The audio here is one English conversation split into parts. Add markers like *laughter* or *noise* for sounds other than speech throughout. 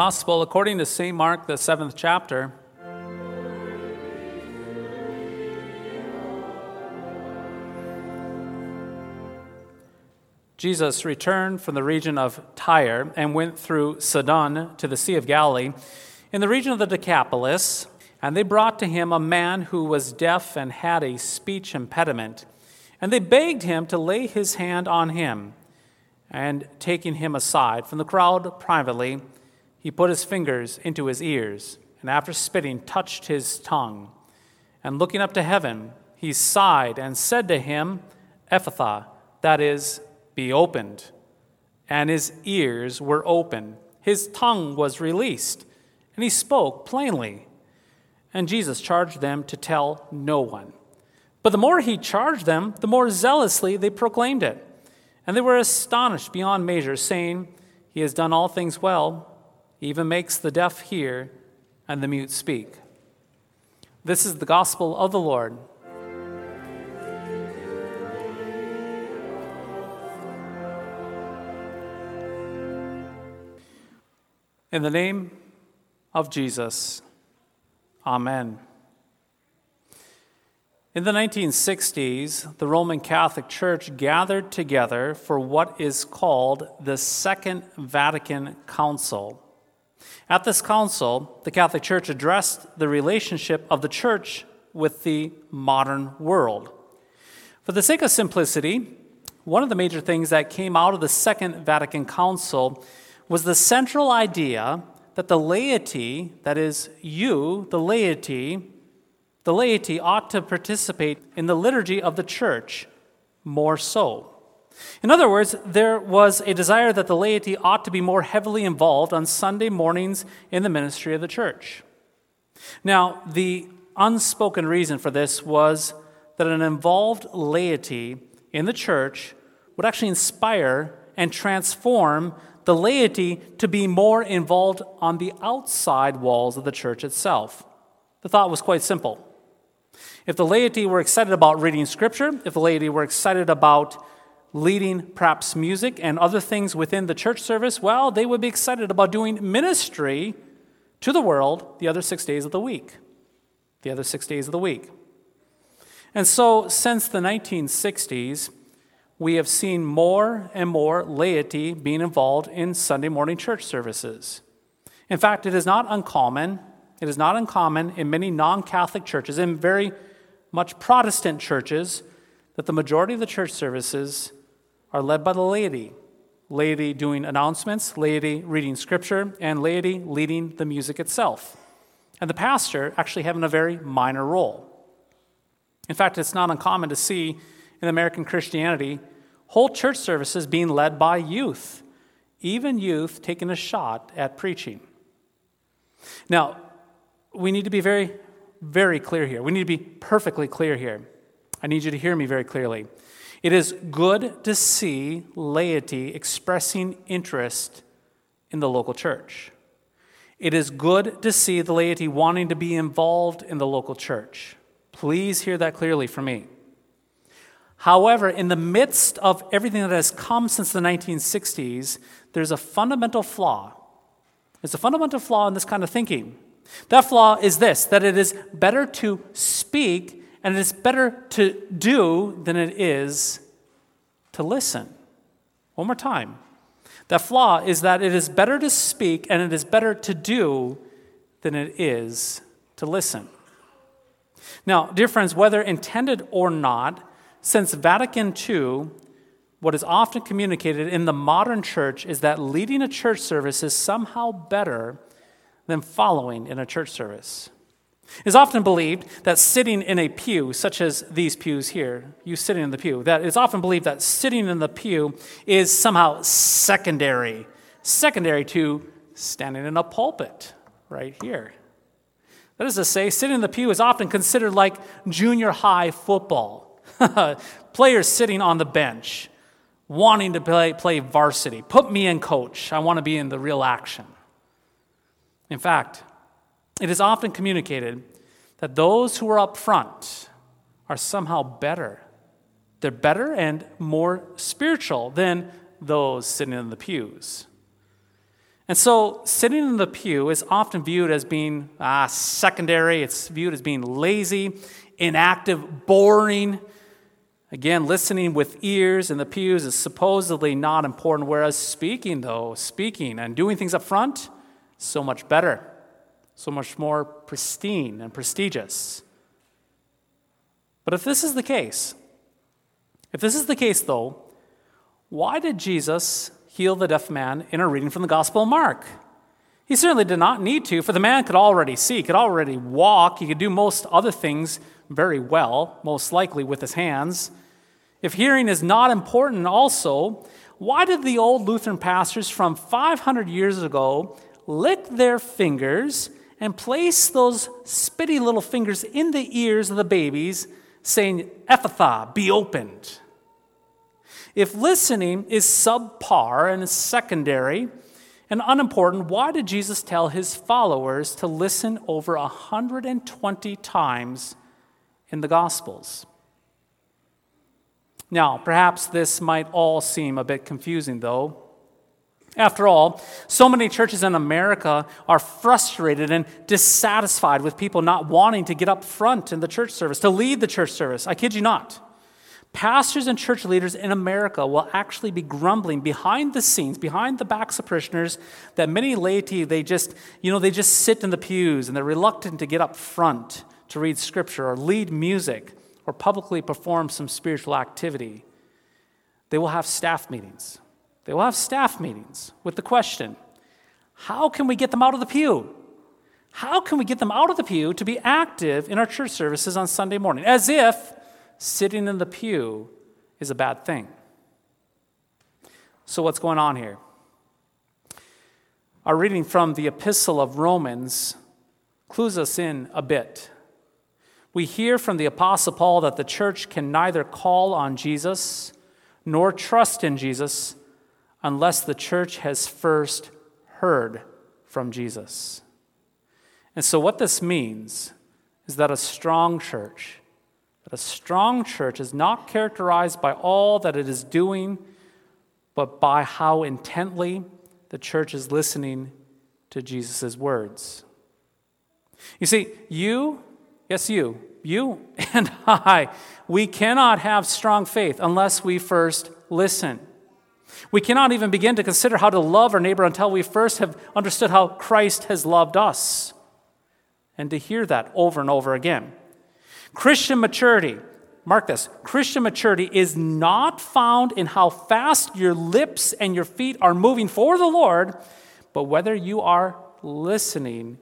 Gospel according to St. Mark, the seventh chapter. Jesus returned from the region of Tyre and went through Sidon to the Sea of Galilee in the region of the Decapolis, and they brought to him a man who was deaf and had a speech impediment. And they begged him to lay his hand on him. And taking him aside from the crowd privately, he put his fingers into his ears, and after spitting, touched his tongue. And looking up to heaven, he sighed and said to him, Ephphatha, that is, be opened. And his ears were open, his tongue was released, and he spoke plainly. And Jesus charged them to tell no one. But the more he charged them, the more zealously they proclaimed it. And they were astonished beyond measure, saying, He has done all things well. Even makes the deaf hear and the mute speak. This is the gospel of the Lord. In the name of Jesus, Amen. In the 1960s, the Roman Catholic Church gathered together for what is called the Second Vatican Council. At this council, the Catholic Church addressed the relationship of the church with the modern world. For the sake of simplicity, one of the major things that came out of the Second Vatican Council was the central idea that the laity, that is, you, the laity, the laity ought to participate in the liturgy of the church more so. In other words, there was a desire that the laity ought to be more heavily involved on Sunday mornings in the ministry of the church. Now, the unspoken reason for this was that an involved laity in the church would actually inspire and transform the laity to be more involved on the outside walls of the church itself. The thought was quite simple. If the laity were excited about reading scripture, if the laity were excited about leading perhaps music and other things within the church service, well, they would be excited about doing ministry to the world the other six days of the week. The other six days of the week. And so, since the 1960s, we have seen more and more laity being involved in Sunday morning church services. In fact, it is not uncommon, it is not uncommon in many non Catholic churches, in very much Protestant churches, that the majority of the church services are led by the laity. Laity doing announcements, laity reading scripture, and laity leading the music itself. And the pastor actually having a very minor role. In fact, it's not uncommon to see in American Christianity whole church services being led by youth, even youth taking a shot at preaching. Now, we need to be very, very clear here. We need to be perfectly clear here. I need you to hear me very clearly. It is good to see laity expressing interest in the local church. It is good to see the laity wanting to be involved in the local church. Please hear that clearly from me. However, in the midst of everything that has come since the 1960s, there's a fundamental flaw. There's a fundamental flaw in this kind of thinking. That flaw is this that it is better to speak and it is better to do than it is to listen. One more time. That flaw is that it is better to speak and it is better to do than it is to listen. Now, dear friends, whether intended or not, since Vatican II, what is often communicated in the modern church is that leading a church service is somehow better than following in a church service. It's often believed that sitting in a pew, such as these pews here, you sitting in the pew, that it's often believed that sitting in the pew is somehow secondary, secondary to standing in a pulpit right here. That is to say, sitting in the pew is often considered like junior high football. *laughs* Players sitting on the bench, wanting to play, play varsity. Put me in, coach. I want to be in the real action. In fact, it is often communicated that those who are up front are somehow better. They're better and more spiritual than those sitting in the pews. And so, sitting in the pew is often viewed as being ah, secondary, it's viewed as being lazy, inactive, boring. Again, listening with ears in the pews is supposedly not important, whereas speaking, though, speaking and doing things up front, so much better, so much more pristine and prestigious. But if this is the case, if this is the case, though, why did Jesus heal the deaf man in a reading from the Gospel of Mark? He certainly did not need to, for the man could already see, could already walk, he could do most other things very well, most likely with his hands. If hearing is not important, also, why did the old Lutheran pastors from 500 years ago lick their fingers and place those spitty little fingers in the ears of the babies, saying, Ephphatha, be opened? If listening is subpar and is secondary and unimportant, why did Jesus tell his followers to listen over 120 times in the Gospels? Now, perhaps this might all seem a bit confusing, though. After all, so many churches in America are frustrated and dissatisfied with people not wanting to get up front in the church service, to lead the church service. I kid you not. Pastors and church leaders in America will actually be grumbling behind the scenes, behind the backs of parishioners, that many laity, they just, you know, they just sit in the pews and they're reluctant to get up front to read scripture or lead music or publicly perform some spiritual activity. They will have staff meetings. They will have staff meetings with the question how can we get them out of the pew? How can we get them out of the pew to be active in our church services on Sunday morning? As if sitting in the pew is a bad thing. So, what's going on here? Our reading from the Epistle of Romans clues us in a bit. We hear from the Apostle Paul that the church can neither call on Jesus nor trust in Jesus unless the church has first heard from Jesus. And so, what this means is that a strong church that a strong church is not characterized by all that it is doing, but by how intently the church is listening to Jesus' words. You see, you, yes, you, you *laughs* and I, we cannot have strong faith unless we first listen. We cannot even begin to consider how to love our neighbor until we first have understood how Christ has loved us. And to hear that over and over again. Christian maturity, mark this Christian maturity is not found in how fast your lips and your feet are moving for the Lord, but whether you are listening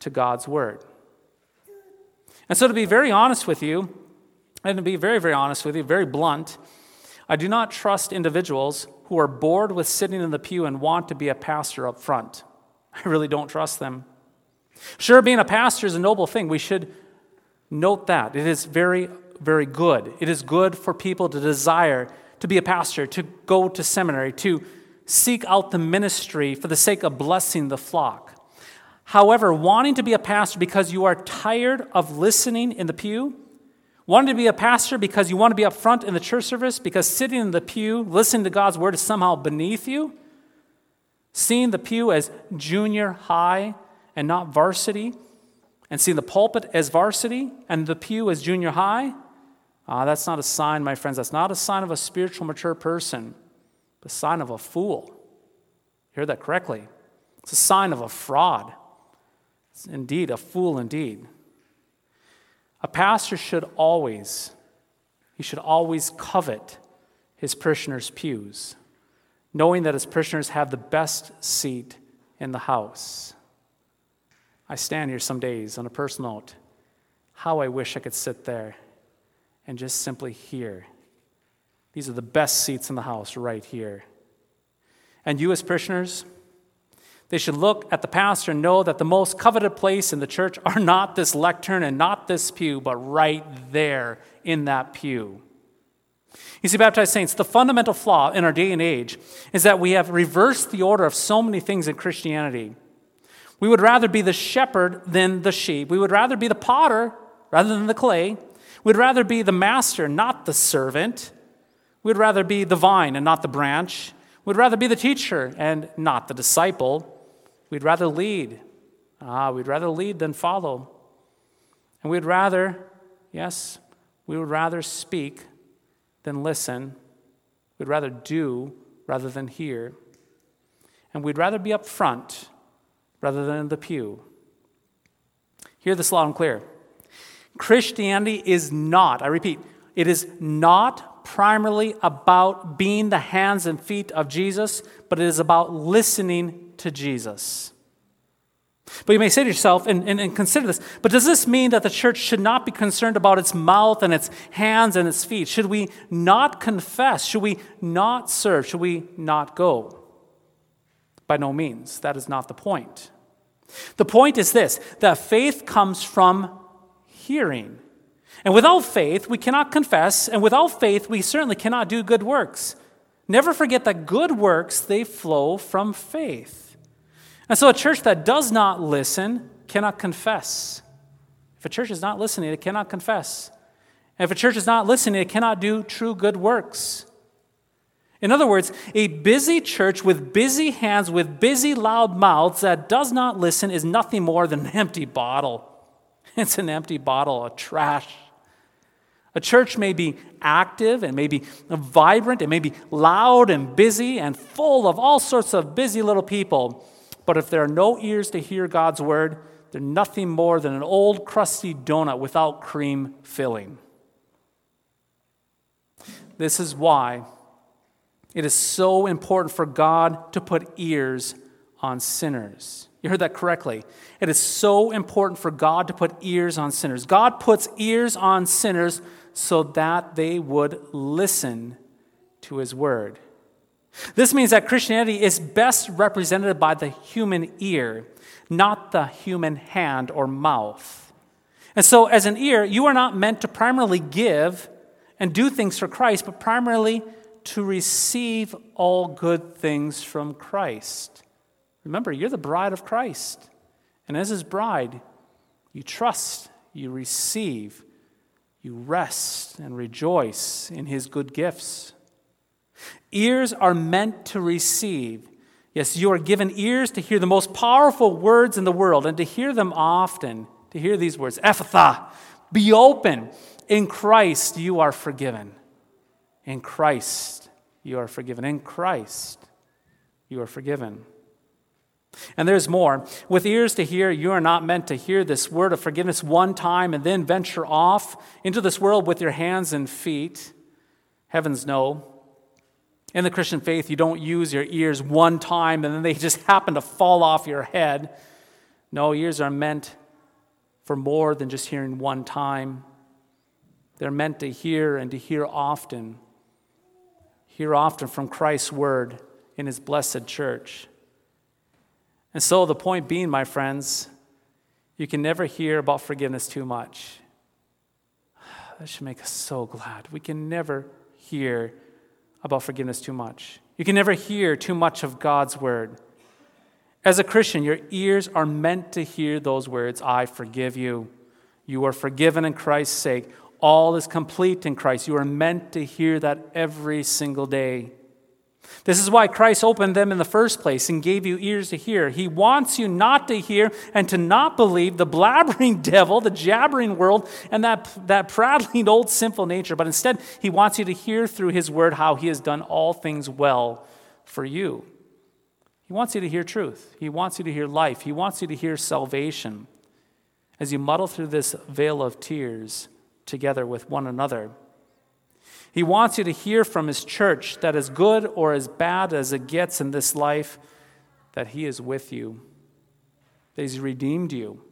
to God's word. And so, to be very honest with you, and to be very, very honest with you, very blunt, I do not trust individuals who are bored with sitting in the pew and want to be a pastor up front. *laughs* I really don't trust them. Sure, being a pastor is a noble thing. We should Note that. It is very, very good. It is good for people to desire to be a pastor, to go to seminary, to seek out the ministry for the sake of blessing the flock. However, wanting to be a pastor because you are tired of listening in the pew, wanting to be a pastor because you want to be up front in the church service, because sitting in the pew, listening to God's word is somehow beneath you, seeing the pew as junior high and not varsity, and seeing the pulpit as varsity and the pew as junior high, uh, that's not a sign, my friends. That's not a sign of a spiritual mature person, but a sign of a fool. You heard that correctly. It's a sign of a fraud. It's indeed a fool indeed. A pastor should always, he should always covet his parishioners' pews, knowing that his parishioners have the best seat in the house. I stand here some days on a personal note. How I wish I could sit there and just simply hear. These are the best seats in the house right here. And you, as parishioners, They should look at the pastor and know that the most coveted place in the church are not this lectern and not this pew, but right there in that pew. You see, baptized saints, the fundamental flaw in our day and age is that we have reversed the order of so many things in Christianity. We would rather be the shepherd than the sheep. We would rather be the potter rather than the clay. We'd rather be the master, not the servant. We'd rather be the vine and not the branch. We'd rather be the teacher and not the disciple. We'd rather lead. Ah, we'd rather lead than follow. And we'd rather, yes, we would rather speak than listen. We'd rather do rather than hear. And we'd rather be up front rather than in the pew. Hear this loud and clear. Christianity is not, I repeat, it is not primarily about being the hands and feet of Jesus, but it is about listening to Jesus. But you may say to yourself, and, and, and, consider this, but does this mean that the church should not be concerned about its mouth and its hands and its feet? Should we not confess? Should we not serve? Should we not go? By no means. That is not the point. The point is this that faith comes from hearing. And without faith, we cannot confess, and without faith, we certainly cannot do good works. Never forget that good works, they flow from faith. And so a church that does not listen cannot confess. If a church is not listening, it cannot confess. And if a church is not listening, it cannot do true good works. In other words, a busy church with busy hands, with busy loud mouths that does not listen is nothing more than an empty bottle. *laughs* It's an empty bottle of trash. A church may be active and may be vibrant and may be loud and busy and full of all sorts of busy little people, but if there are no ears to hear God's word, they're nothing more than an old crusty donut without cream filling. This is why it is so important for God to put ears on sinners. You heard that correctly. It is so important for God to put ears on sinners. God puts ears on sinners so that they would listen to his word. This means that Christianity is best represented by the human ear, not the human hand or mouth. And so, as an ear, you are not meant to primarily give and do things for Christ, but primarily to receive all good things from Christ. Remember, you're the bride of Christ. And as his bride, you trust, you receive, you rest and rejoice in his good gifts. Ears are meant to receive. Yes, you are given ears to hear the most powerful words in the world and to hear them often. To hear these words, Ephphatha, be open. In Christ you are forgiven. In Christ you are forgiven. In Christ you are forgiven. And there's more. With ears to hear, you are not meant to hear this word of forgiveness one time and then venture off into this world with your hands and feet. Heavens no. In the Christian faith, you don't use your ears one time and then they *laughs* just happen to fall off your head. No, ears are meant for more than just hearing one time. They're meant to hear and to hear often. Hear often from Christ's word in his blessed church. And so, the point being, my friends, you can never hear about forgiveness too much. *sighs* That should make us so glad. We can never hear about forgiveness too much. You can never hear too much of God's word. As a Christian, your ears are meant to hear those words I forgive you. You are forgiven in Christ's sake. All is complete in Christ. You are meant to hear that every single day. This is why Christ opened them in the first place and gave you ears to hear. He wants you not to hear and to not believe the blabbering *laughs* devil, the jabbering world, and that, that prattling old sinful nature, but instead, He wants you to hear through His word how He has done all things well for you. He wants you to hear truth, He wants you to hear life, He wants you to hear salvation as you muddle through this vale of tears together with one another. He wants you to hear from his church that as good or as bad as it gets in this life, that he is with you, that he's redeemed you,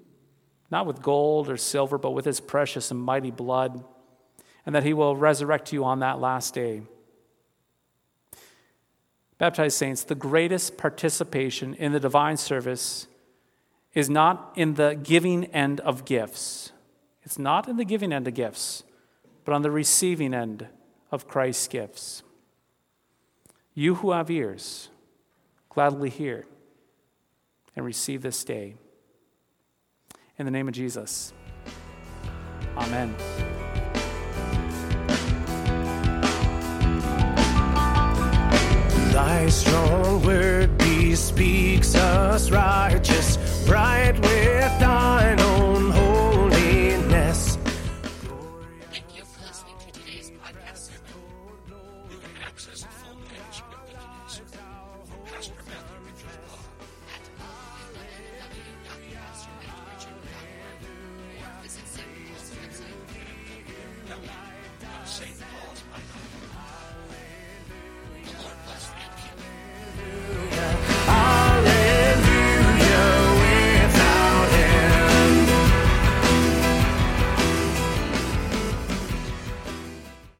not with gold or silver, but with his precious and mighty blood, and that he will resurrect you on that last day. baptized saints, the greatest participation in the divine service is not in the giving end of gifts. It's not in the giving end of gifts, but on the receiving end of Christ's gifts. You who have ears, gladly hear and receive this day. In the name of Jesus, Amen. Thy strong word bespeaks us righteous, bright with